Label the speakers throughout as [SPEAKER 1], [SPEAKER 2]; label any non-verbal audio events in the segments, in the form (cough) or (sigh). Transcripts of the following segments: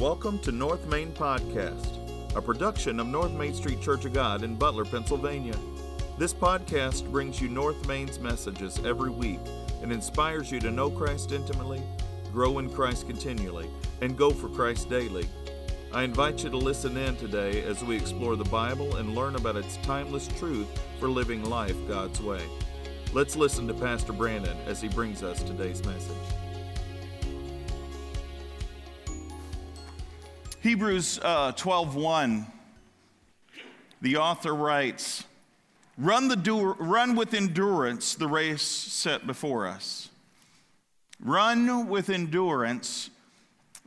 [SPEAKER 1] Welcome to North Main Podcast, a production of North Main Street Church of God in Butler, Pennsylvania. This podcast brings you North Main's messages every week and inspires you to know Christ intimately, grow in Christ continually, and go for Christ daily. I invite you to listen in today as we explore the Bible and learn about its timeless truth for living life God's way. Let's listen to Pastor Brandon as he brings us today's message.
[SPEAKER 2] Hebrews uh, 12:1 the author writes run the du- run with endurance the race set before us. Run with endurance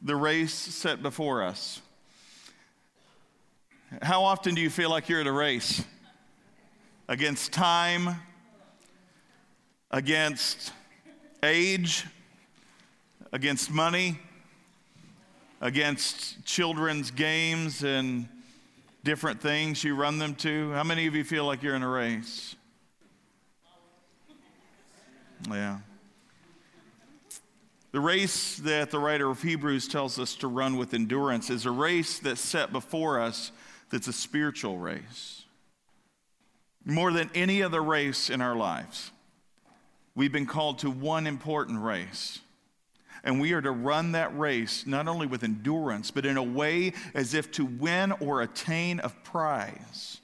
[SPEAKER 2] the race set before us. How often do you feel like you're at a race against time against age against money against children's games and different things you run them to? How many of you feel like you're in a race? Yeah. The race that the writer of Hebrews tells us to run with endurance is a race that's set before us that's a spiritual race. More than any other race in our lives, we've been called to one important race and we are to run that race not only with endurance, but in a way as if to win or attain a prize.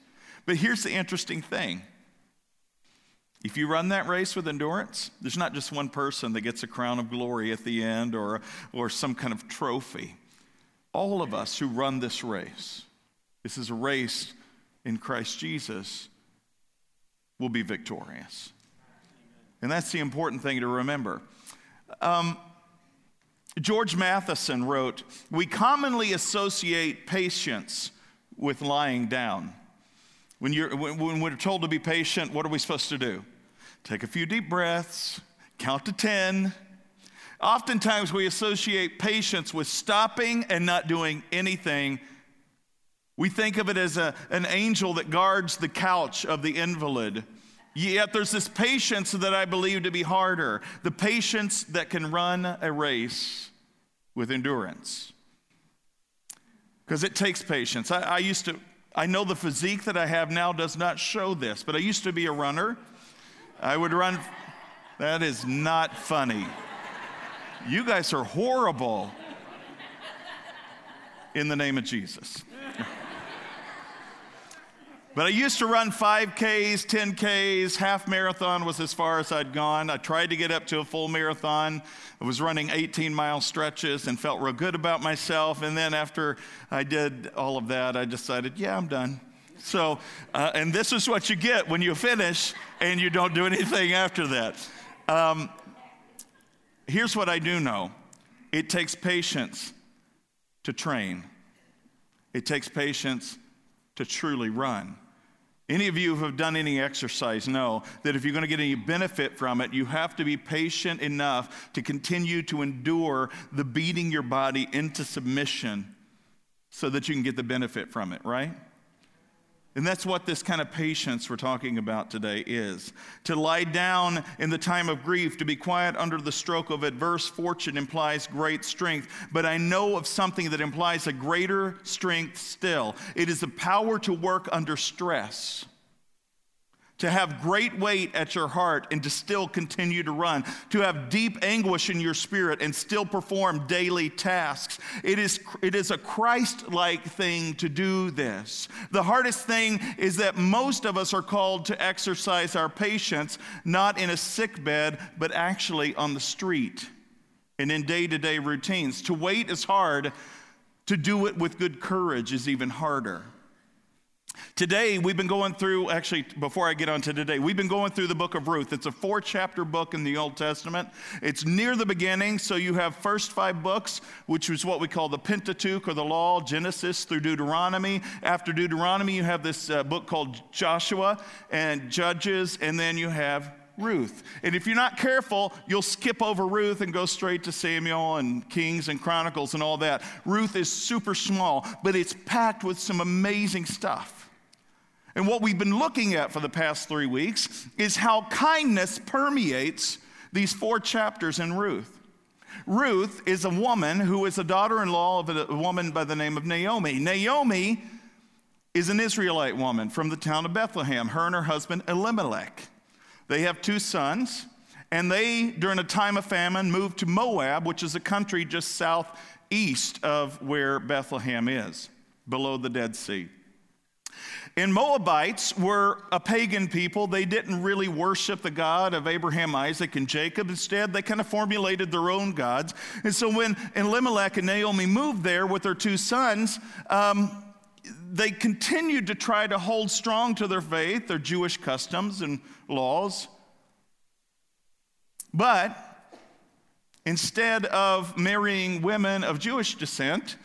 [SPEAKER 2] But here's the interesting thing if you run that race with endurance, there's not just one person that gets a crown of glory at the end or, or some kind of trophy. All of us who run this race, this is a race in Christ Jesus, will be victorious. And that's the important thing to remember. Um, George Matheson wrote, We commonly associate patience with lying down. When, you're, when we're told to be patient, what are we supposed to do? Take a few deep breaths, count to 10. Oftentimes, we associate patience with stopping and not doing anything. We think of it as a, an angel that guards the couch of the invalid. Yet there's this patience that I believe to be harder the patience that can run a race with endurance. Because it takes patience. I, I, used to, I know the physique that I have now does not show this, but I used to be a runner. I would run, that is not funny. You guys are horrible in the name of Jesus. But I used to run 5Ks, 10Ks, half marathon was as far as I'd gone. I tried to get up to a full marathon. I was running 18 mile stretches and felt real good about myself. And then after I did all of that, I decided, yeah, I'm done. So, uh, and this is what you get when you finish and you don't do anything after that. Um, here's what I do know it takes patience to train, it takes patience to truly run. Any of you who have done any exercise know that if you're going to get any benefit from it, you have to be patient enough to continue to endure the beating your body into submission so that you can get the benefit from it, right? And that's what this kind of patience we're talking about today is. To lie down in the time of grief, to be quiet under the stroke of adverse fortune implies great strength. But I know of something that implies a greater strength still. It is the power to work under stress to have great weight at your heart and to still continue to run, to have deep anguish in your spirit and still perform daily tasks. It is, it is a Christ like thing to do this. The hardest thing is that most of us are called to exercise our patience not in a sick bed, but actually on the street and in day to day routines. To wait is hard, to do it with good courage is even harder. Today, we've been going through, actually, before I get on to today, we've been going through the book of Ruth. It's a four chapter book in the Old Testament. It's near the beginning, so you have first five books, which is what we call the Pentateuch or the Law, Genesis through Deuteronomy. After Deuteronomy, you have this uh, book called Joshua and Judges, and then you have Ruth. And if you're not careful, you'll skip over Ruth and go straight to Samuel and Kings and Chronicles and all that. Ruth is super small, but it's packed with some amazing stuff. And what we've been looking at for the past three weeks is how kindness permeates these four chapters in Ruth. Ruth is a woman who is a daughter in law of a woman by the name of Naomi. Naomi is an Israelite woman from the town of Bethlehem, her and her husband Elimelech. They have two sons, and they, during a time of famine, moved to Moab, which is a country just southeast of where Bethlehem is, below the Dead Sea. And Moabites were a pagan people. They didn't really worship the God of Abraham, Isaac, and Jacob. Instead, they kind of formulated their own gods. And so when Elimelech and Naomi moved there with their two sons, um, they continued to try to hold strong to their faith, their Jewish customs and laws. But instead of marrying women of Jewish descent,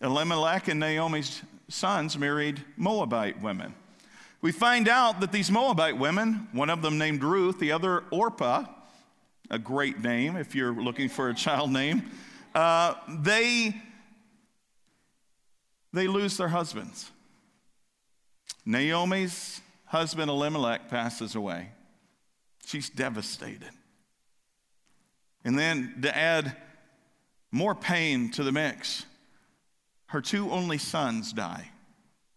[SPEAKER 2] Elimelech and Naomi's sons married Moabite women. We find out that these Moabite women, one of them named Ruth, the other Orpah, a great name if you're looking for a child name, uh, they they lose their husbands. Naomi's husband Elimelech passes away. She's devastated. And then to add more pain to the mix, her two only sons die.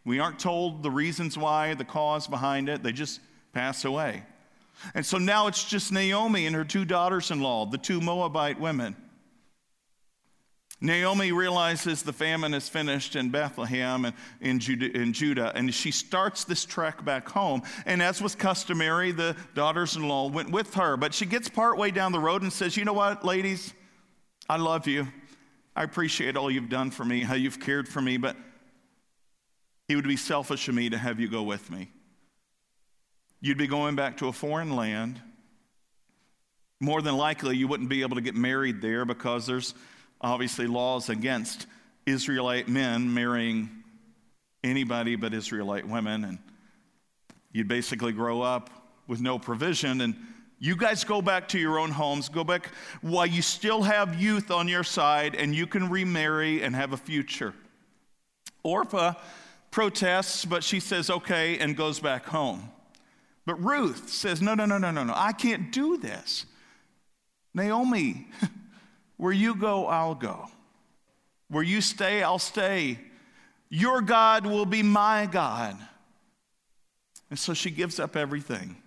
[SPEAKER 2] We aren't told the reasons why, the cause behind it, they just pass away. And so now it's just Naomi and her two daughters in law, the two Moabite women. Naomi realizes the famine is finished in Bethlehem and in Judah, in Judah, and she starts this trek back home. And as was customary, the daughters in law went with her. But she gets partway down the road and says, You know what, ladies? I love you. I appreciate all you've done for me, how you've cared for me, but it would be selfish of me to have you go with me. You'd be going back to a foreign land. More than likely, you wouldn't be able to get married there because there's obviously laws against Israelite men marrying anybody but Israelite women. And you'd basically grow up with no provision. And you guys go back to your own homes, go back while you still have youth on your side and you can remarry and have a future. Orpah protests, but she says, okay, and goes back home. But Ruth says, no, no, no, no, no, no, I can't do this. Naomi, (laughs) Where you go, I'll go. Where you stay, I'll stay. Your God will be my God. And so she gives up everything.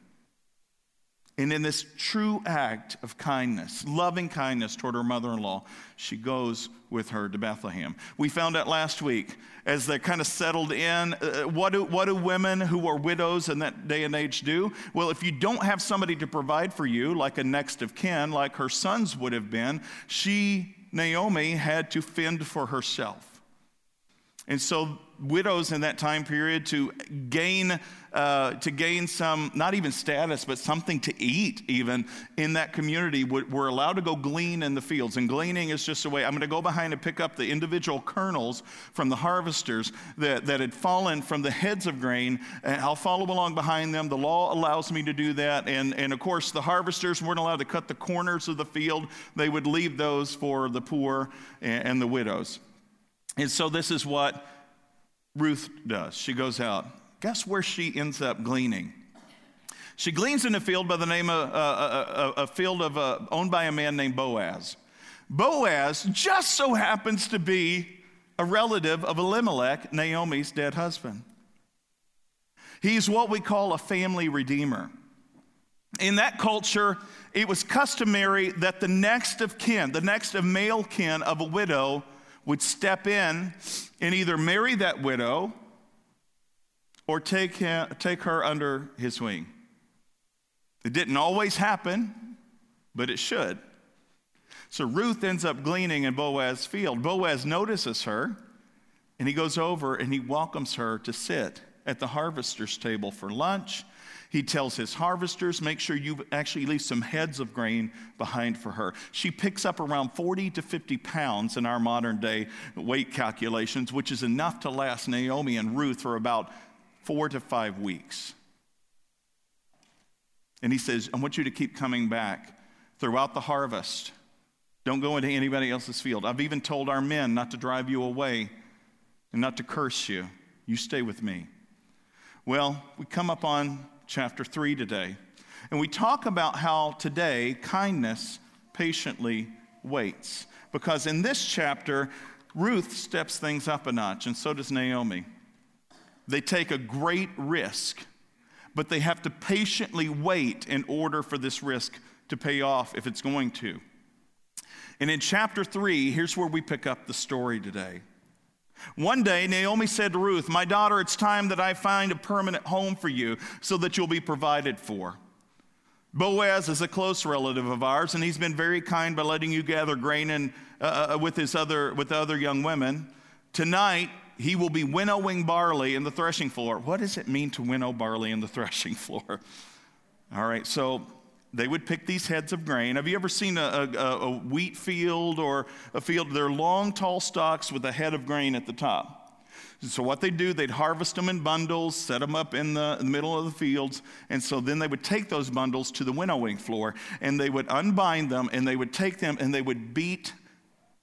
[SPEAKER 2] And in this true act of kindness, loving kindness toward her mother in law, she goes with her to Bethlehem. We found out last week as they kind of settled in uh, what, do, what do women who are widows in that day and age do? Well, if you don't have somebody to provide for you, like a next of kin, like her sons would have been, she, Naomi, had to fend for herself. And so widows in that time period to gain uh, to gain some not even status but something to eat even in that community were allowed to go glean in the fields. And gleaning is just a way i'm going to go behind and pick up the individual kernels from the harvesters that, that had fallen from the heads of grain. And i'll follow along behind them. The law allows me to do that. And, and of course the harvesters weren't allowed to cut the corners of the field. They would leave those for the poor and, and the widows. And so this is what Ruth does. She goes out. Guess where she ends up gleaning? She gleans in a field by the name of uh, a, uh, uh, a, field of uh, owned by a man named Boaz. Boaz just so happens to be a relative of Elimelech, Naomi's dead husband. He's what we call a family redeemer. In that culture, it was customary that the next of kin, the next of male kin of a widow, would step in and either marry that widow or take, him, take her under his wing. It didn't always happen, but it should. So Ruth ends up gleaning in Boaz's field. Boaz notices her, and he goes over and he welcomes her to sit at the harvester's table for lunch he tells his harvesters, make sure you actually leave some heads of grain behind for her. She picks up around 40 to 50 pounds in our modern day weight calculations, which is enough to last Naomi and Ruth for about four to five weeks. And he says, I want you to keep coming back throughout the harvest. Don't go into anybody else's field. I've even told our men not to drive you away and not to curse you. You stay with me. Well, we come up on chapter 3 today. And we talk about how today kindness patiently waits. Because in this chapter, Ruth steps things up a notch, and so does Naomi. They take a great risk, but they have to patiently wait in order for this risk to pay off if it's going to. And in chapter 3, here's where we pick up the story today. One day, Naomi said to Ruth, My daughter, it's time that I find a permanent home for you so that you'll be provided for. Boaz is a close relative of ours, and he's been very kind by letting you gather grain and, uh, uh with, his other, with other young women. Tonight, he will be winnowing barley in the threshing floor. What does it mean to winnow barley in the (laughs) threshing floor? All right, so they would pick these heads of grain. Have you ever seen a, a, a, wheat field or a field? They're long, tall stalks with a head of grain at the top. So, what they do, they'd harvest them in bundles, set them up in the, in the middle of the fields, and so then they would take those bundles to the winnowing floor and they would unbind them and they would take them and they would beat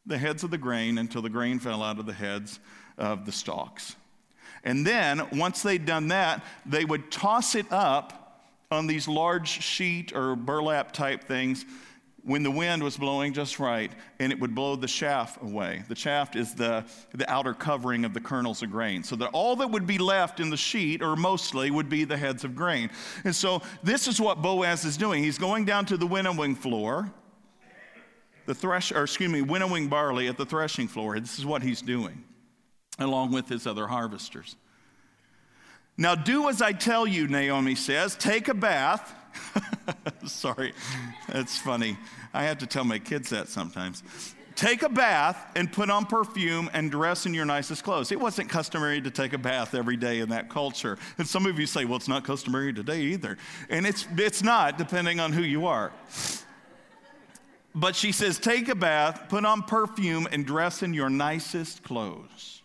[SPEAKER 2] the heads of the grain until the grain fell out of the heads of the stalks. And then, once they'd done that, they would toss it up on these large sheet or burlap type things when the wind was blowing just right and it would blow the chaff away. The chaff is the, the outer covering of the kernels of grain. So that all that would be left in the sheet, or mostly, would be the heads of grain. And so this is what Boaz is doing. He's going down to the winnowing floor, the thresh, or excuse me, winnowing barley at the threshing floor. This is what he's doing, along with his other harvesters. Now do as I tell you, Naomi says. Take a bath. (laughs) Sorry, that's funny. I have to tell my kids that sometimes. Take a bath and put on perfume and dress in your nicest clothes. It wasn't customary to take a bath every day in that culture. And some of you say, well, it's not customary today either. And it's, it's not, depending on who you are. But she says, take a bath, put on perfume, and dress in your nicest clothes.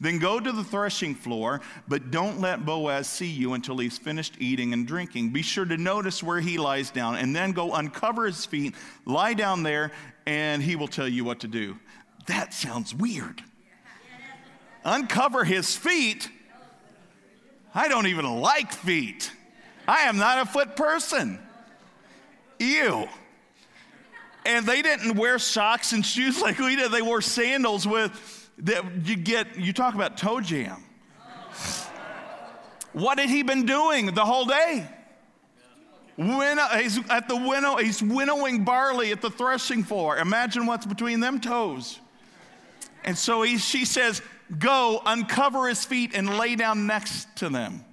[SPEAKER 2] Then go to the threshing floor, but don't let Boaz see you until he's finished eating and drinking. Be sure to notice where he lies down, and then go uncover his feet, lie down there, and he will tell you what to do. That sounds weird. Uncover his feet? I don't even like feet. I am not a foot person. Ew. And they didn't wear socks and shoes (laughs) like we did, they wore sandals with that you get, you talk about toe jam. What had he been doing the whole day? Winnow, he's at the winnow, he's winnowing barley at the threshing floor. Imagine what's between them toes. And so he, she says, Go, uncover his feet, and lay down next to them.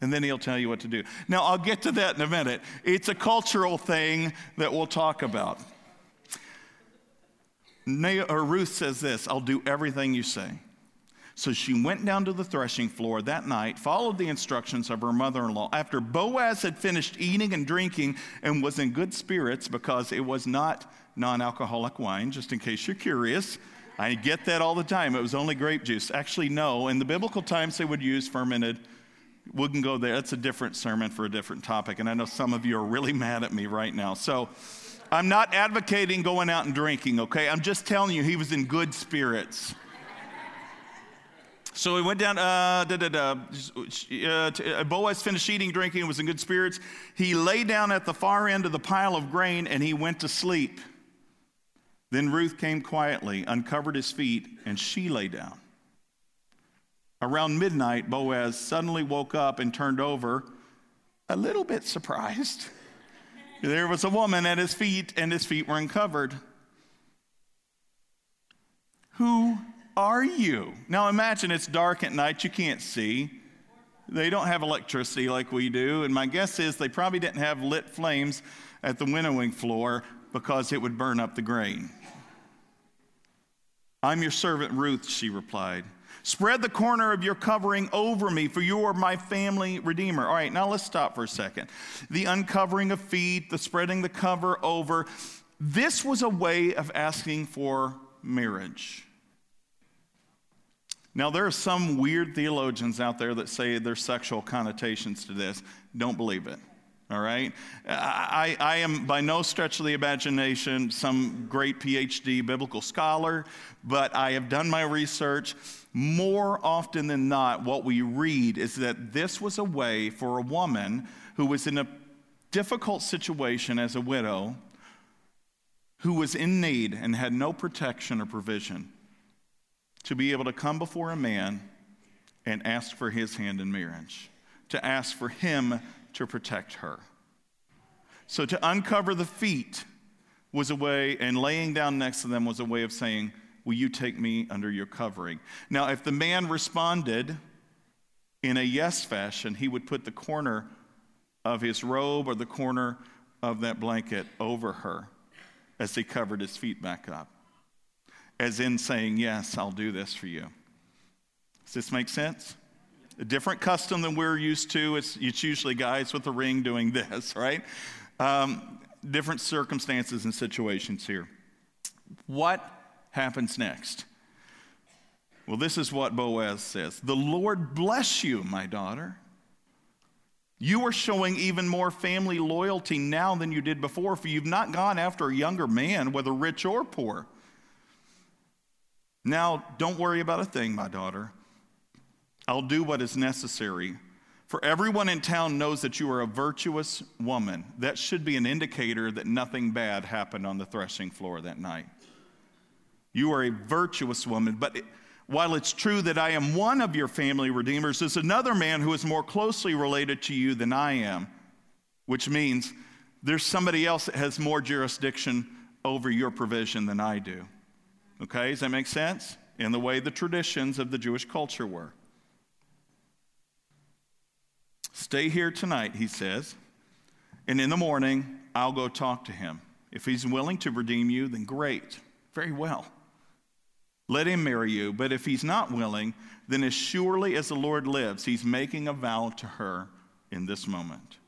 [SPEAKER 2] And then he'll tell you what to do. Now, I'll get to that in a minute. It's a cultural thing that we'll talk about Ruth says this I'll do everything you say. So she went down to the threshing floor that night, followed the instructions of her mother in law. After Boaz had finished eating and drinking and was in good spirits because it was not non alcoholic wine, just in case you're curious. I get that all the time. It was only grape juice. Actually, no. In the biblical times, they would use fermented. We can go there. That's a different sermon for a different topic. And I know some of you are really (laughs) mad at me right now. So, I'm not advocating going out and drinking, okay? I'm just telling you, he was in good spirits. So he went down, uh, da, da, da, uh, uh, Boaz finished eating, drinking, was in good spirits. He lay down at the far end of the pile of grain and he went to sleep. Then Ruth came quietly, uncovered his feet, and she lay down. Around midnight, Boaz suddenly woke up and turned over, a little bit surprised. (laughs) There was a woman at his feet, and his feet were uncovered. Who are you? Now imagine it's dark at night, you can't see. They don't have electricity like we do, and my guess is they probably didn't have lit flames at the winnowing floor because it would burn up the grain. I'm your servant Ruth, she replied. Spread the corner of your covering over me, for you are my family redeemer. All right, now let's stop for a second. The uncovering of feet, the spreading the cover over, this was a way of asking for marriage. Now, there are some weird theologians out there that say there's sexual connotations to this. Don't believe it all right? I, I am by no stretch of the imagination some great PhD biblical scholar, but I have done my research. More often than not, what we read is that this was a way for a woman who was in a difficult situation as a widow who was in need and had no protection or provision to be able to come before a man and ask for his hand in marriage, to ask for him to protect her. So to uncover the feet was a way, and laying down next to them was a way of saying, Will you take me under your covering? Now, if the man responded in a yes fashion, he would put the corner of his robe or the corner of that blanket over her as he covered his feet back up, as in saying, Yes, I'll do this for you. Does this make sense? A different custom than we're used to. It's, it's usually guys with a ring doing (laughs) this, right? Um, different circumstances and situations here. What happens next? Well, this is what Boaz says The Lord bless you, my daughter. You are showing even more family loyalty now than you did before, for you've not gone after a younger man, whether rich or poor. Now, don't worry about a thing, my daughter. I'll do what is necessary. For everyone in town knows that you are a virtuous woman. That should be an indicator that nothing bad happened on the threshing floor that night. You are a virtuous woman, but while it's true that I am one of your family redeemers, there's another man who is more closely related to you than I am, which means there's somebody else that has more jurisdiction over your provision than I do. Okay, does that make sense? In the way the traditions of the Jewish culture were. Stay here tonight, he says, and in the morning I'll go talk to him. If he's willing to redeem you, then great, very well. Let him marry you. But if he's not willing, then as surely as the Lord lives, he's making a vow to her in this moment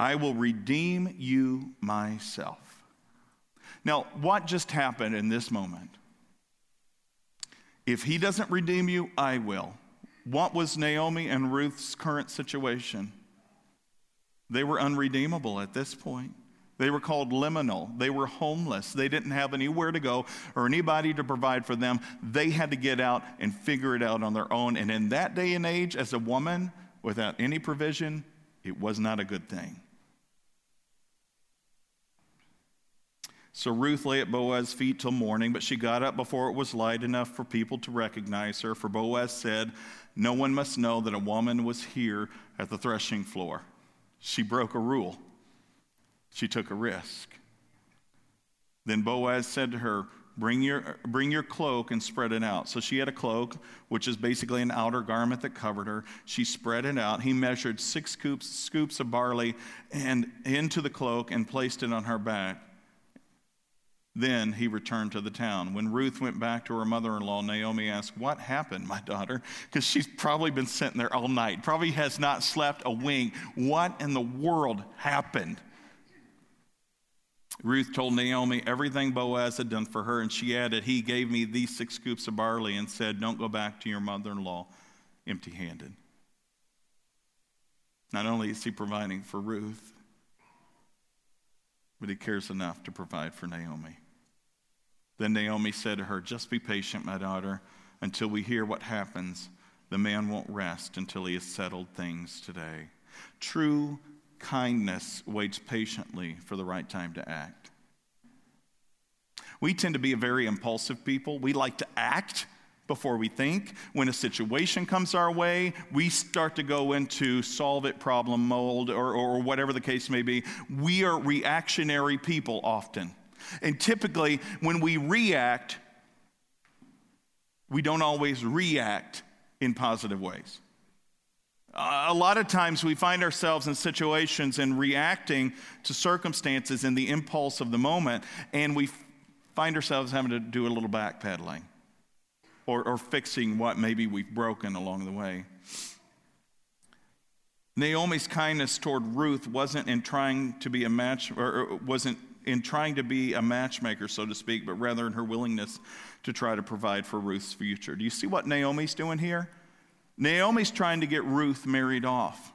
[SPEAKER 2] I will redeem you myself. Now, what just happened in this moment? If he doesn't redeem you, I will. What was Naomi and Ruth's current situation? They were unredeemable at this point. They were called liminal. They were homeless. They didn't have anywhere to go or anybody to provide for them. They had to get out and figure it out on their own. And in that day and age, as a woman without any provision, it was not a good thing. So Ruth lay at Boaz's feet till morning, but she got up before it was light enough for people to recognize her. For Boaz said, No one must know that a woman was here at the threshing floor. She broke a rule. She took a risk. Then Boaz said to her, Bring your, bring your cloak and spread it out. So she had a cloak, which is basically an outer garment that covered her. She spread it out. He measured six scoops, scoops of barley and into the cloak and placed it on her back. Then he returned to the town. When Ruth went back to her mother in law, Naomi asked, What happened, my daughter? Because she's probably been sitting there all night, probably has not slept a wink. What in the world happened? Ruth told Naomi everything Boaz had done for her, and she added, He gave me these six scoops of barley and said, Don't go back to your mother in law empty handed. Not only is he providing for Ruth, but he cares enough to provide for Naomi. Then Naomi said to her, Just be patient, my daughter, until we hear what happens. The man won't rest until he has settled things today. True kindness waits patiently for the right time to act. We tend to be a very impulsive people. We like to act before we think. When a situation comes our way, we start to go into solve it problem mold or, or whatever the case may be. We are reactionary people often. And typically, when we react, we don't always react in positive ways a lot of times we find ourselves in situations and reacting to circumstances in the impulse of the moment, and we find ourselves having to do a little backpedaling or, or fixing what maybe we've broken along the way. Naomi's kindness toward Ruth wasn't in trying to be a match, or wasn't in trying to be a matchmaker, so to speak, but rather in her willingness to try to provide for Ruth's future. Do you see what Naomi's doing here? Naomi's trying to get Ruth married off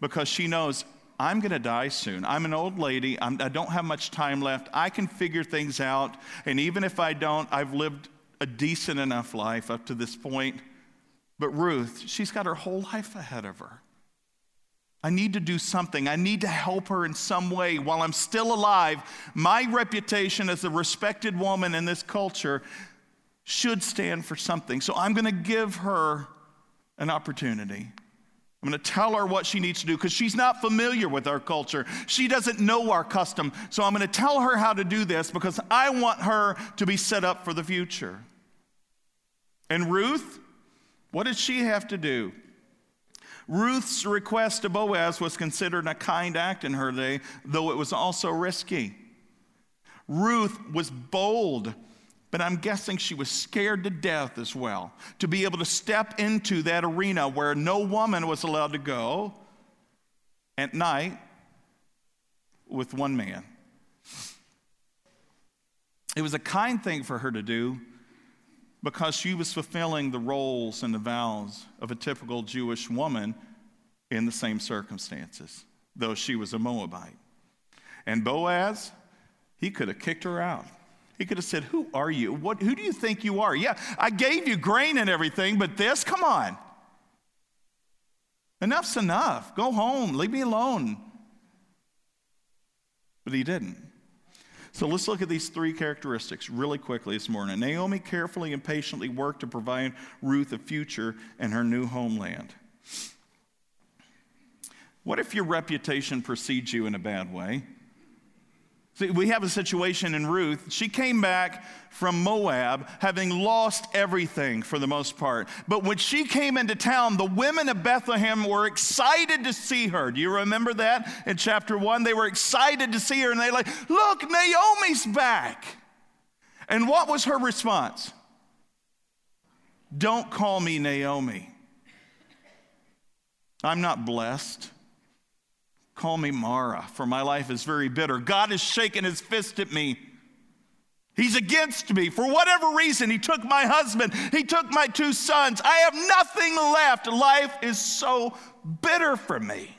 [SPEAKER 2] because she knows I'm going to die soon. I'm an old lady. I'm, I do not have much time left. I can figure things out. And even if I don't, I've lived a decent enough life up to this point. But Ruth, she's got her whole life ahead of her. I need to do something. I need to help her in some way while I'm still alive. My reputation as a respected woman in this culture should stand for something. So I'm going to give her an opportunity. I'm going to tell her what she needs to do because she's not familiar with our culture. She doesn't know our custom. So I'm going to tell her how to do this because I want her to be set up for the future. And Ruth, what did she have to do? Ruth's request to Boaz was considered a kind act in her day, though it was also risky. Ruth was bold but I'm guessing she was scared to death as well to be able to step into that arena where no woman was allowed to go at night with one man. It was a kind thing for her to do because she was fulfilling the roles and the vows of a typical Jewish woman in the same circumstances, though she was a Moabite. And Boaz, he could have kicked her out. He could have said, Who are you? What, who do you think you are? Yeah, I gave you grain and everything, but this, come on. Enough's enough. Go home. Leave me alone. But he didn't. So let's look at these three characteristics really quickly this morning. Naomi carefully and patiently worked to provide Ruth a future in her new homeland. What if your reputation precedes you in a bad way? See, we have a situation in Ruth. She came back from Moab having lost everything for the most part. But when she came into town, the women of Bethlehem were excited to see her. Do you remember that in chapter one? They were excited to see her and they like, look, Naomi's back. And what was her response? Don't call me Naomi. I'm not blessed. Call me Mara, for my life is very bitter. God has shaken his fist at me. He's against me. For whatever reason, he took my husband, he took my two sons. I have nothing left. Life is so bitter for me.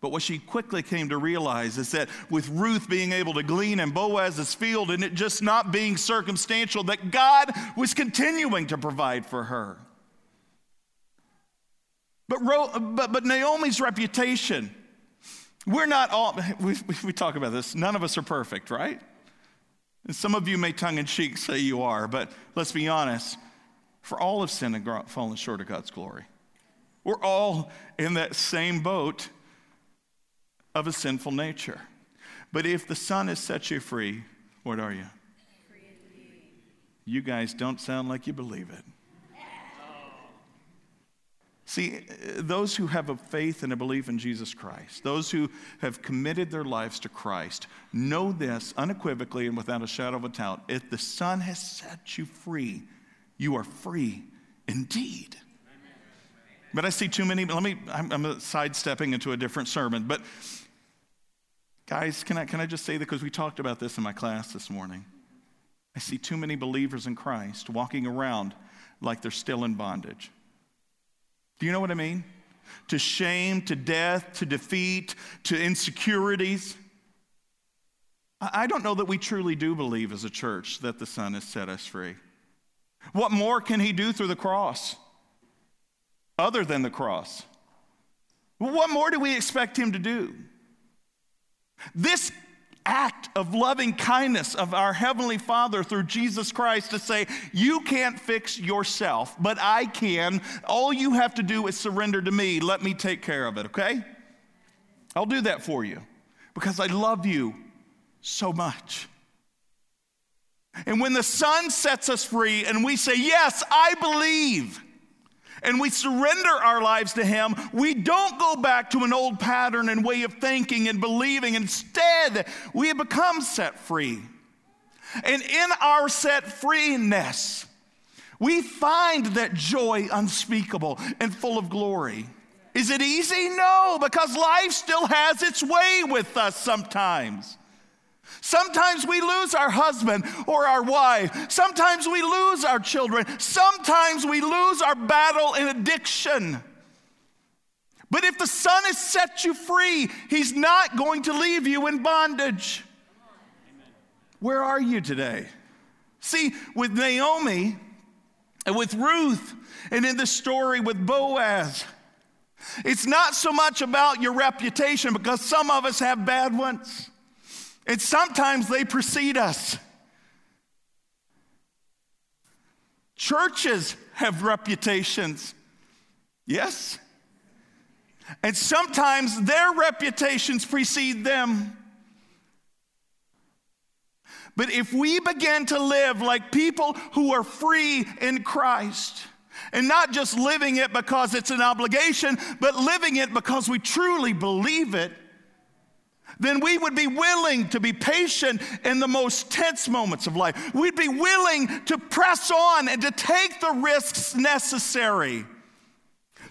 [SPEAKER 2] But what she quickly came to realize is that with Ruth being able to glean in Boaz's field and it just not being circumstantial, that God was continuing to provide for her. But, but, but Naomi's reputation, we're not all, (laughs) we, we talk about this, none of us are perfect, right? And some of you may tongue in cheek say you are, but let's be honest, for all of sin and fallen short of God's glory. We're all in that same boat of a sinful nature. But if the Son has set you free, what are you? You guys don't sound like you believe it. See, those who have a faith and a belief in Jesus Christ, those who have committed their lives to Christ, know this unequivocally and without a shadow of a doubt. If the Son has set you free, you are free indeed. But I see too many, let me, I'm, I'm sidestepping into a different sermon. But guys, can I, can I just say that because we talked about this in my class this morning? I see too many believers in Christ walking around like they're still in bondage. Do you know what I mean? To shame, to death, to defeat, to insecurities. I don't know that we truly do believe as a church that the Son has set us free. What more can He do through the cross other than the cross? What more do we expect Him to do? This act of loving kindness of our Heavenly Father through Jesus Christ to say, You can't fix yourself, but I can. All you have to do is surrender to me. Let me take care of it, okay? I'll do that for you because I love you so much. And when the Son sets us free and we say, Yes, I believe and we surrender our lives to Him, we don't go back to an old pattern and way of thinking and believing. Instead, we become set free. And in our set freeness, we find that joy unspeakable and full of glory. Is it easy? No, because life still has its way with us sometimes. Sometimes we lose our husband or our wife. Sometimes we lose our children. Sometimes we lose our battle in addiction. But if the Son has set you free, He's not going to leave you in bondage. Where are you today? See, with Naomi, And with Ruth, and in the story with Boaz, it's not so much about your reputation because some of us have bad ones. And sometimes they precede us. Churches have reputations. Yes? And sometimes their reputations precede them. But if we begin to live like people who are free in Christ, and not just living it because it's an obligation, but living it because we truly believe it, then we would be willing to be patient in the most tense moments of life. We'd be willing to press on and to take the risks necessary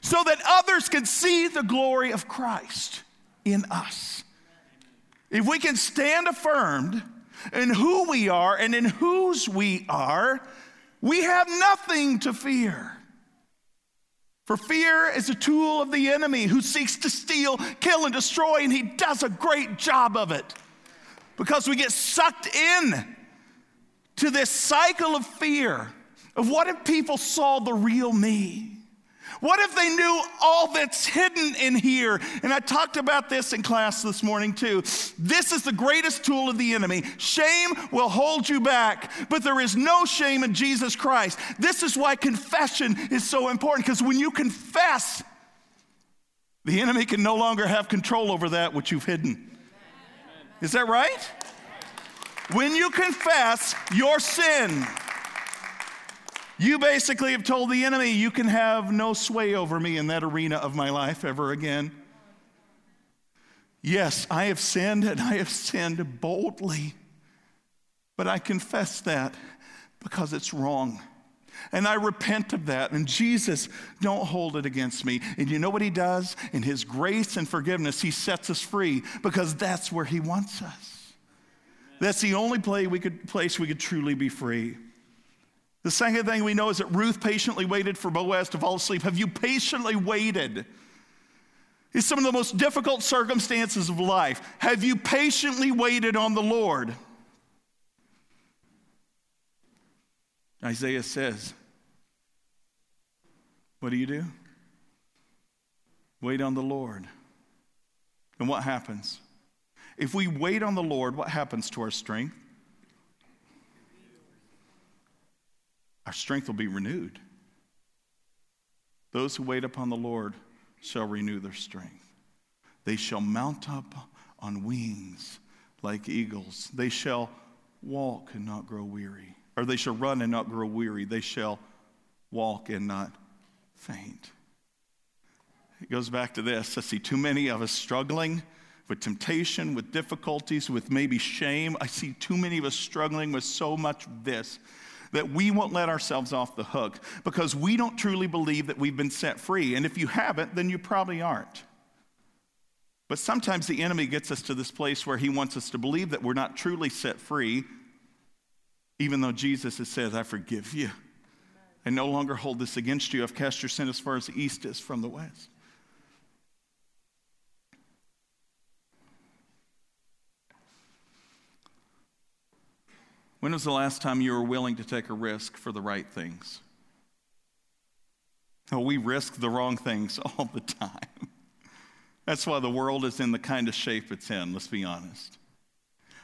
[SPEAKER 2] so that others can see the glory of Christ in us. If we can stand affirmed in who we are and in whose we are, we have nothing to fear. For fear is a tool of the enemy who seeks to steal, kill, and destroy, and he does a great job of it. Because we get sucked in to this cycle of fear of what if people saw the real me? What if they knew all that's hidden in here? And I talked about this in class this morning too. This is the greatest tool of the enemy. Shame will hold you back, but there is no shame in Jesus Christ. This is why confession is so important because when you confess, the enemy can no longer have control over that which you've hidden. Is that right? When you confess your sin, you basically have told the enemy, you can have no sway over me in that arena of my life ever again. Yes, I have sinned and I have sinned boldly, but I confess that because it's wrong. And I repent of that. And Jesus, don't hold it against me. And you know what he does? In his grace and forgiveness, he sets us free because that's where he wants us. That's the only place we could, place we could truly be free. The second thing we know is that Ruth patiently waited for Boaz to fall asleep. Have you patiently waited? It's some of the most difficult circumstances of life. Have you patiently waited on the Lord? Isaiah says, What do you do? Wait on the Lord. And what happens? If we wait on the Lord, what happens to our strength? Our strength will be renewed. Those who wait upon the Lord shall renew their strength. They shall mount up on wings like eagles. They shall walk and not grow weary. Or they shall run and not grow weary. They shall walk and not faint. It goes back to this. I see too many of us struggling with temptation, with difficulties, with maybe shame. I see too many of us struggling with so much of this that we won't let ourselves off the hook because we don't truly believe that we've been set free. And if you haven't, then you probably aren't. But sometimes the enemy gets us to this place where he wants us to believe that we're not truly set free, even though Jesus has said, I forgive you. I no longer hold this against you. I've cast your sin as far as the east is from the west. When was the last time you were willing to take a risk for the right things? Oh, we risk the wrong things (laughs) all the time. That's why the world is in the kind of shape it's in, let's be honest.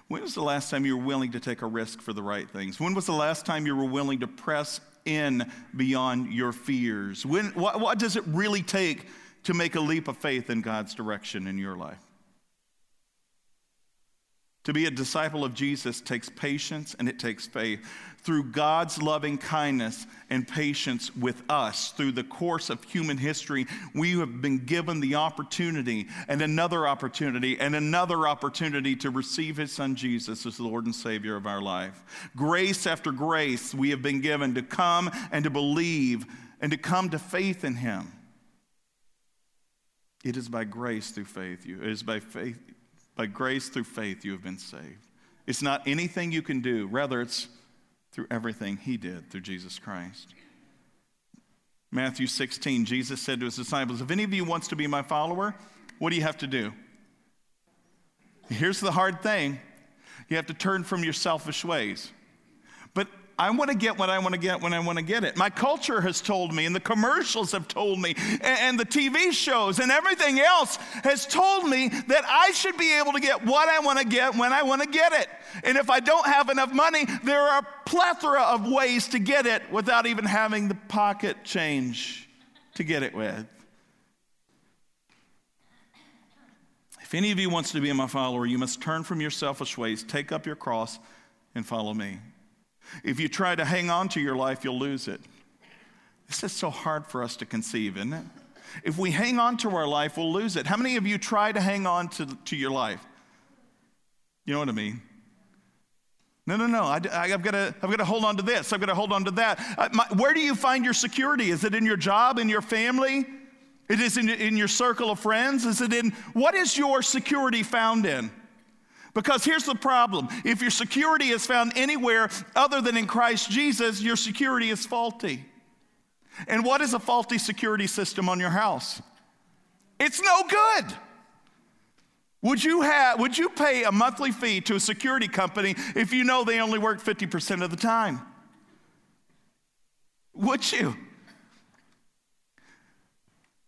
[SPEAKER 2] When was the last time you were willing to take a risk for the right things? When was the last time you were willing to press in beyond your fears? When, what, what does it really take to make a leap of faith in God's direction in your life? To be a disciple of Jesus takes patience and it takes faith. Through God's loving kindness and patience with us, through the course of human history, we have been given the opportunity and another opportunity and another opportunity to receive His Son Jesus as the Lord and Savior of our life. Grace after grace, we have been given to come and to believe and to come to faith in Him. It is by grace through faith. You it is by faith by grace through faith, you have been saved. It's not anything you can do, rather, it's through everything He did through Jesus Christ. Matthew 16, Jesus said to his disciples, If any of you wants to be my follower, what do you have to do? Here's the hard thing you have to turn from your selfish ways. I want to get what I want to get when I want to get it. My culture has told me, and the commercials have told me, and, and the TV shows and everything else has told me that I should be able to get what I want to get when I want to get it. And if I don't have enough money, there are a plethora of ways to get it without even having the pocket change to get it with. If any of you wants to be my follower, you must turn from your selfish ways, take up your cross, and follow me. If you try to hang on to your life, you'll lose it. This is so hard for us to conceive, isn't it? If we hang on to our life, we'll lose it. How many of you try to hang on to, to your life? You know what I mean? No, no, no. I, have got to, I've got to hold on to this. I've got to hold on to that. Uh, my, where do you find your security? Is it in your job, in your family? It is in, in your circle of friends? Is it in, what is your security found in? Because here's the problem if your security is found anywhere other than in Christ Jesus, your security is faulty. And what is a faulty security system on your house? It's no good. Would you, have, would you pay a monthly fee to a security company if you know they only work 50% of the time? Would you?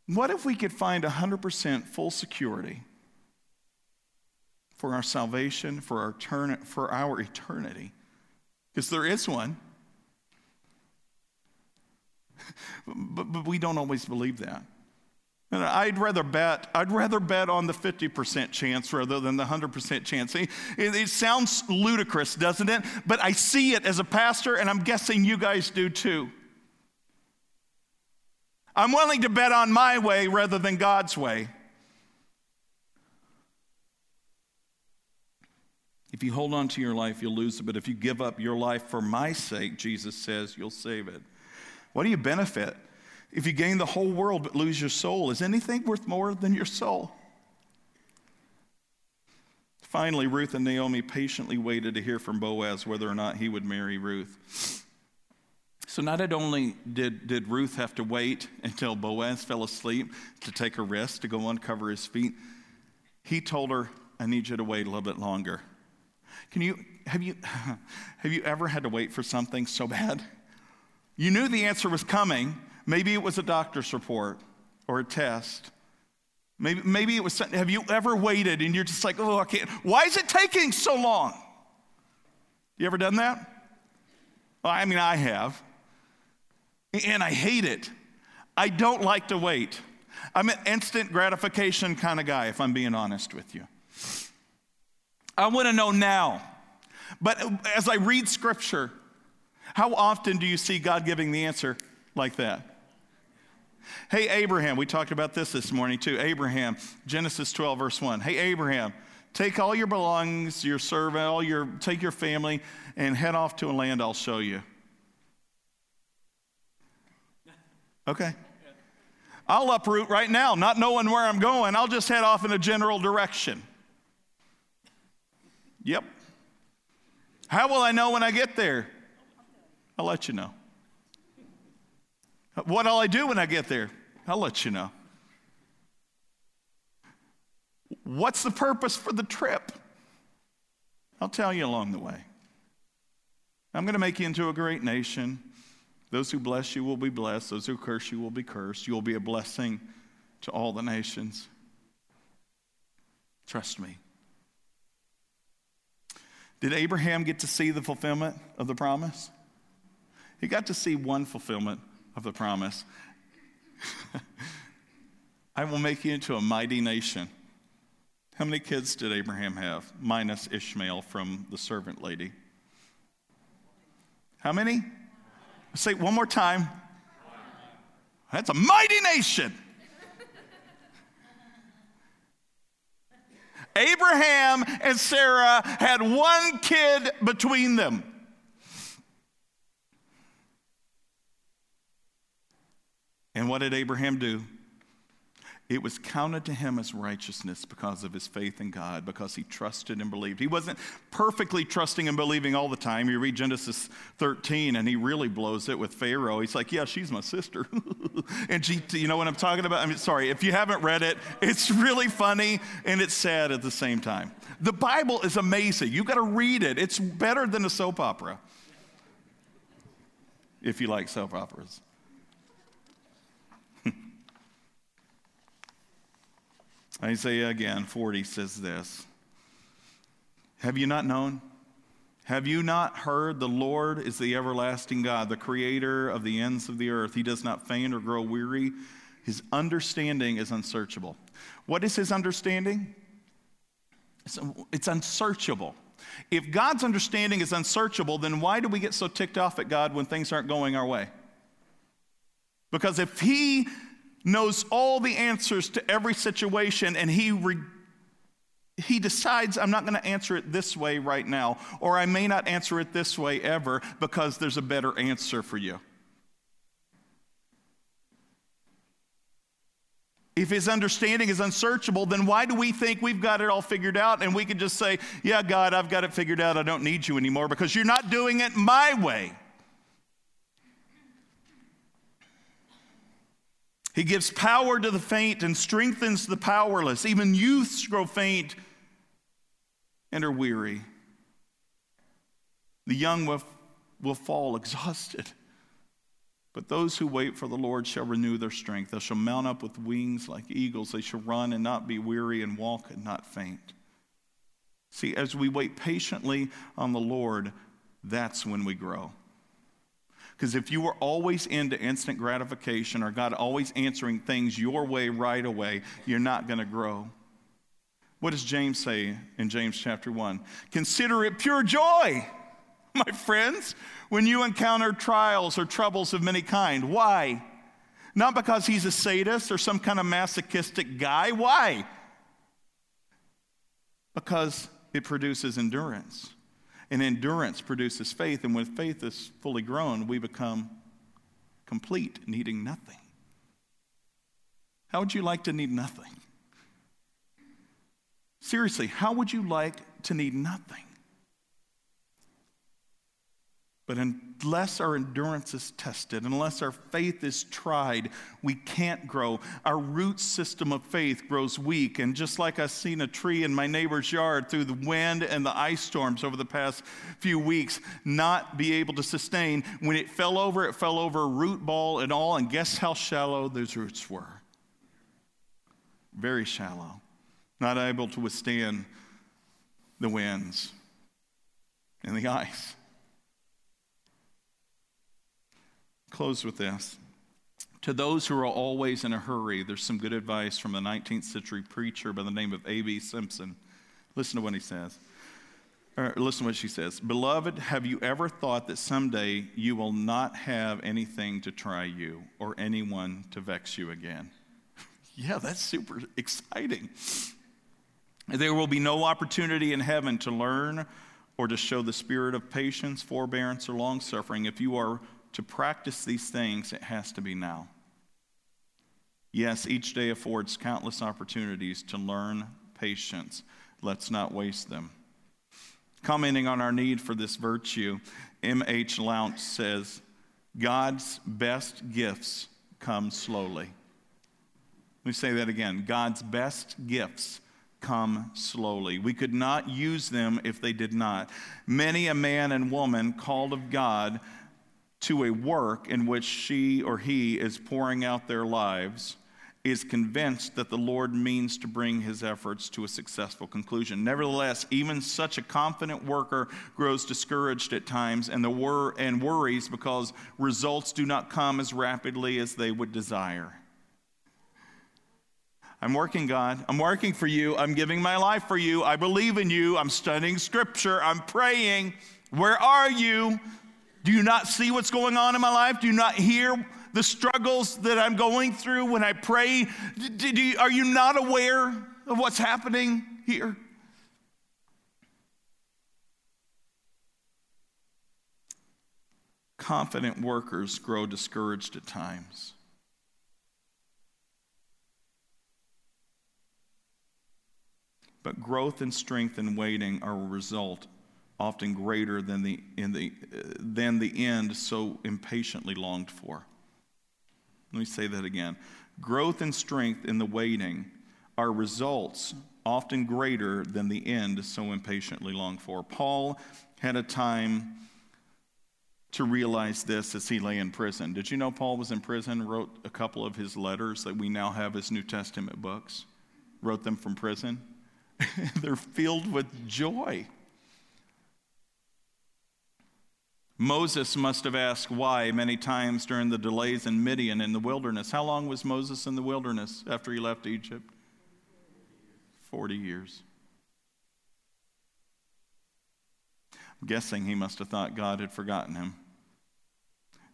[SPEAKER 2] What if we could find 100% full security for our salvation, for our, turn, for our eternity? Because there is one. (laughs) but, but we don't always believe that. And I'd rather bet, I'd rather bet on the 50% chance rather than the 100% chance. It, it, sounds ludicrous, doesn't it? But I see it as a pastor, and I'm guessing you guys do too. I'm willing to bet on my way rather than God's way. If you hold on to your life, you'll lose it. But if you give up your life for my sake, Jesus says, you'll save it. What do you benefit? If you gain the whole world but lose your soul, is anything worth more than your soul? Finally, Ruth and Naomi patiently waited to hear from Boaz whether or not he would marry Ruth. So, not only did, did Ruth have to wait until Boaz fell asleep to take a rest, to go uncover his feet, he told her, I need you to wait a little bit longer. Can you, have you, (laughs) have you ever had to wait for something so bad? You knew the answer was coming. Maybe it was a doctor's report or a test. Maybe, maybe it was something. Have you ever waited and you're just like, oh, I can't. Why is it taking so long? You ever done that? Well, I mean, I have. And I hate it. I don't like to wait. I'm an instant gratification kind of guy, if I'm being honest with you. I want to know now. But as I read scripture, how often do you see God giving the answer like that? Hey, Abraham, we talked about this this morning too. Abraham, Genesis 12, verse 1. Hey, Abraham, take all your belongings, your servant, all your, take your family, and head off to a land I'll show you. Okay. I'll uproot right now, not knowing where I'm going. I'll just head off in a general direction. Yep. How will I know when I get there? I'll let you know. What'll I do when I get there? I'll let you know. What's the purpose for the trip? I'll tell you along the way. I'm going to make you into a great nation. Those who bless you will be blessed. Those who curse you will be cursed. You will be a blessing to all the nations. Trust me. Did Abraham get to see the fulfillment of the promise? He got to see one fulfillment of the promise. (laughs) I will make you into a mighty nation. How many kids did Abraham have, minus Ishmael from the servant lady? How many? Say one more time. That's a mighty nation. Abraham and Sarah had one kid between them. And what did Abraham do? It was counted to him as righteousness because of his faith in God, because he trusted and believed. He wasn't perfectly trusting and believing all the time. You read Genesis 13, and he really blows it with Pharaoh. He's like, Yeah, she's my sister. (laughs) and she, you know what I'm talking about? I mean, sorry, if you haven't read it, it's really funny and it's sad at the same time. The Bible is amazing. You've got to read it, it's better than a soap opera. if you like soap operas. Isaiah again, 40 says this Have you not known? Have you not heard? The Lord is the everlasting God, the creator of the ends of the earth. He does not faint or grow weary. His understanding is unsearchable. What is his understanding? It's, unsearchable. If God's understanding is unsearchable, then why do we get so ticked off at God when things aren't going our way? Because if He knows all the answers to every situation and He re- he decides, I'm not going to answer it this way right now, or I may not answer it this way ever because there's a better answer for you. If his understanding is unsearchable, then why do we think we've got it all figured out and we can just say, Yeah, God, I've got it figured out. I don't need you anymore because you're not doing it my way. He gives power to the faint and strengthens the powerless. Even youths grow faint and are weary. The young will, will fall (laughs) exhausted. But those who wait for the Lord shall renew their strength. They shall mount up with wings like eagles. They shall run and not be weary, and walk and not faint. See, as we wait patiently on the Lord, that's when we grow. Because if you were always into instant gratification or God always answering things your way right away, you're not going to grow. What does James say in James chapter 1? Consider it pure joy, my friends, when you encounter trials or troubles of many kind. Why? Not because he's a sadist or some kind of masochistic guy. Why? Because it produces endurance. And endurance produces faith. And when faith is fully grown, we become complete, needing nothing. How would you like to need nothing? Seriously, how would you like to need nothing? But unless our endurance is tested, unless our faith is tried, we can't grow. Our root system of faith grows weak. And just like I've seen a tree in my neighbor's yard through the wind and the ice storms over the past few weeks not be able to sustain, when it fell over, it fell over root ball and all. And guess how shallow those roots were? Very shallow, not able to withstand the winds and the ice. Close with this. To those who are always in a hurry, there's some good advice from a 19th century preacher by the name of A.B. Simpson. Listen to what he says. Or listen to what she says. Beloved, have you ever thought that someday you will not have anything to try you or anyone to vex you again? (laughs) yeah, that's super exciting. There will be no opportunity in heaven to learn or to show the spirit of patience, forbearance, or long suffering if you are to practice these things, it has to be now. Yes, each day affords countless opportunities to learn patience. Let's not waste them. Commenting on our need for this virtue, M.H. Lount says, God's best gifts come slowly. Let me say that again. God's best gifts come slowly. We could not use them if they did not. Many a man and woman called of God to a work in which she or he is pouring out their lives is convinced that the Lord means to bring his efforts to a successful conclusion. Nevertheless, even such a confident worker grows discouraged at times and, the wor- and worries because results do not come as rapidly as they would desire. I'm working, God. I'm working for you. I'm giving my life for you. I believe in you. I'm studying scripture. I'm praying. Where are you? Do you not see what's going on in my life? Do you not hear the struggles that I'm going through when I pray? Are you not aware of what's happening here? Confident workers grow discouraged at times. But growth and strength in waiting are a result often greater than the, in the, than the end so impatiently longed for. Let me say that again. Growth and strength in the waiting are results often greater than the end so impatiently longed for. Paul had a time to realize this as he lay in prison. Did you know Paul was in prison, wrote a couple of his letters that we now have as New Testament books? Wrote them from prison. (laughs) They're filled with joy. Moses must have asked why many times during the delays in Midian in the wilderness. How long was Moses in the wilderness after he left Egypt? 40 years. I'm guessing he must have thought God had forgotten him.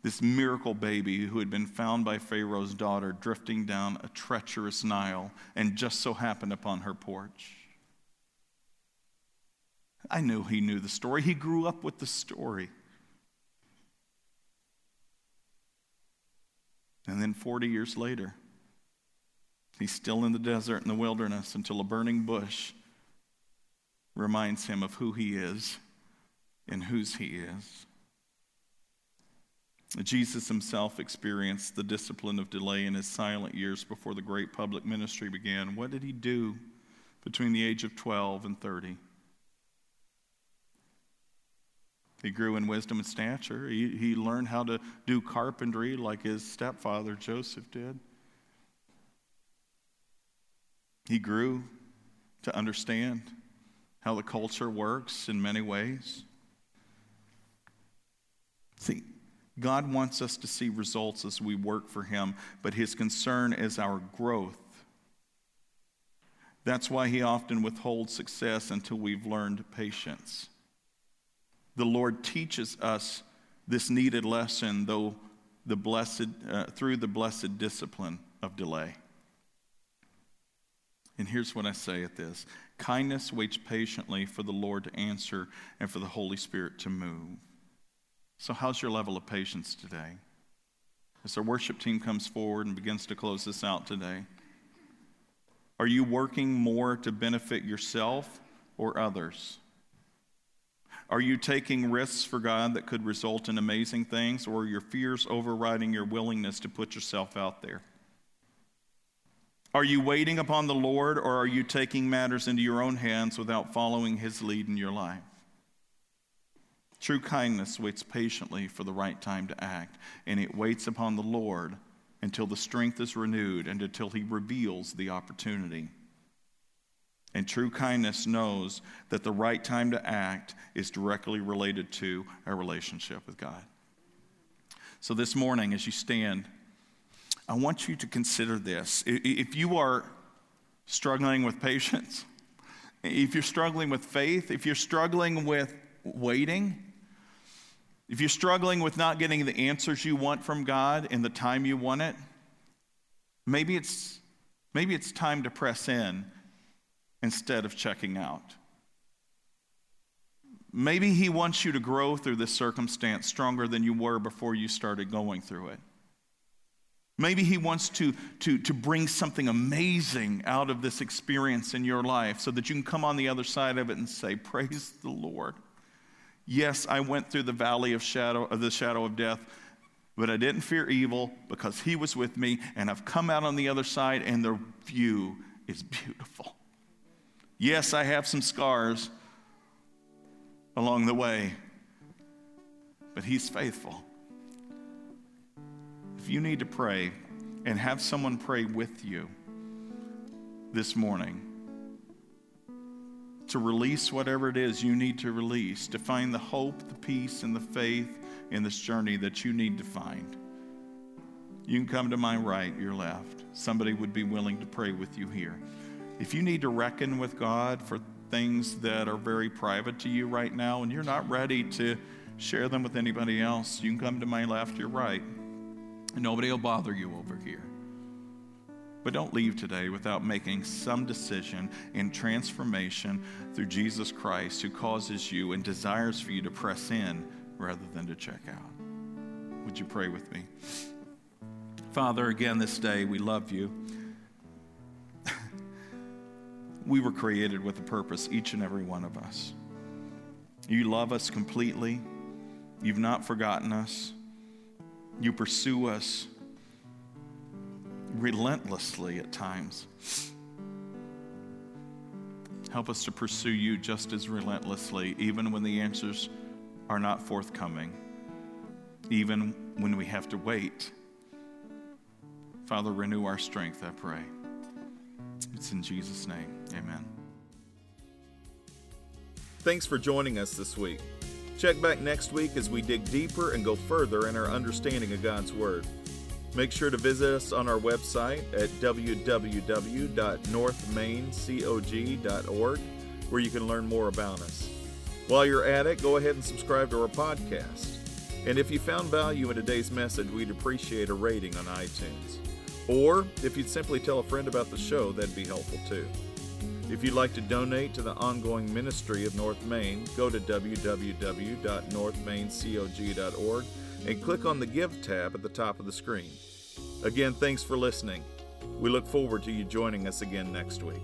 [SPEAKER 2] This miracle baby who had been found by Pharaoh's daughter drifting down a treacherous Nile and just so happened upon her porch. I knew he knew the story. He grew up with the story. And then 40 years later, he's still in the desert in the wilderness until a burning bush reminds him of who he is and whose he is. Jesus himself experienced the discipline of delay in his silent years before the great public ministry began. What did he do between the age of 12 and 30? He grew in wisdom and stature. He, he learned how to do carpentry like his stepfather Joseph did. He grew to understand how the culture works in many ways. See, God wants us to see results as we work for Him, but His concern is our growth. That's why He often withholds success until we've learned patience the Lord teaches us this needed lesson, though the blessed, uh, through the blessed discipline of delay. And here's what I say at this kindness waits patiently for the Lord to answer and for the Holy Spirit to move. So, how's your level of patience today? As our worship team comes forward and begins to close this out today, are you working more to benefit yourself or others? Are you taking risks for God that could result in amazing things, or are your fears overriding your willingness to put yourself out there? Are you waiting upon the Lord, or are you taking matters into your own hands without following His lead in your life? True kindness waits patiently for the right time to act, and it waits upon the Lord until the strength is renewed and until He reveals the opportunity. And true kindness knows that the right time to act is directly related to our relationship with God. So, this morning, as you stand, I want you to consider this. If you are struggling with patience, if you're struggling with faith, if you're struggling with waiting, if you're struggling with not getting the answers you want from God in the time you want it, maybe it's, maybe it's time to press in instead of checking out. Maybe He wants you to grow through this circumstance stronger than you were before you started going through it. Maybe He wants to, to, to bring something amazing out of this experience in your life so that you can come on the other side of it and say, Praise the Lord. Yes, I went through the valley of shadow of the shadow of death, but I didn't fear evil because he was with me, and I've come out on the other side, and the view is beautiful. Yes, I have some scars along the way, but He's faithful. If you need to pray and have someone pray with you this morning to release whatever it is you need to release, to find the hope, the peace, and the faith in this journey that you need to find, you can come to my right, your left. Somebody would be willing to pray with you here. If you need to reckon with God for things that are very private to you right now and you're not ready to share them with anybody else, you can come to my left, or your right. Nobody will bother you over here. But don't leave today without making some decision in transformation through Jesus Christ, who causes you and desires for you to press in rather than to check out. Would you pray with me? Father, again this day, we love you we were created with a purpose, each and every one of us. You love us completely. You've not forgotten us. You pursue us relentlessly at times. Help us to pursue you just as relentlessly, even when the answers are not forthcoming. even when we have to wait. Father, renew our strength, I pray. It's in Jesus' name. Amen.
[SPEAKER 1] Thanks for joining us this week. Check back next week as we dig deeper and go further in our understanding of God's Word. Make sure to visit us on our website at www.northmaincog.org where you can learn more about us. While you're at it, go ahead and subscribe to our podcast. And if you found value in today's message, we'd appreciate a rating on iTunes. Or if you'd simply tell a friend about the show, that'd be helpful too. If you'd like to donate to the ongoing ministry of North Main, go to www.northmaincog.org and click on the Give tab at the top of the screen. Again, thanks for listening. We look forward to you joining us again next week.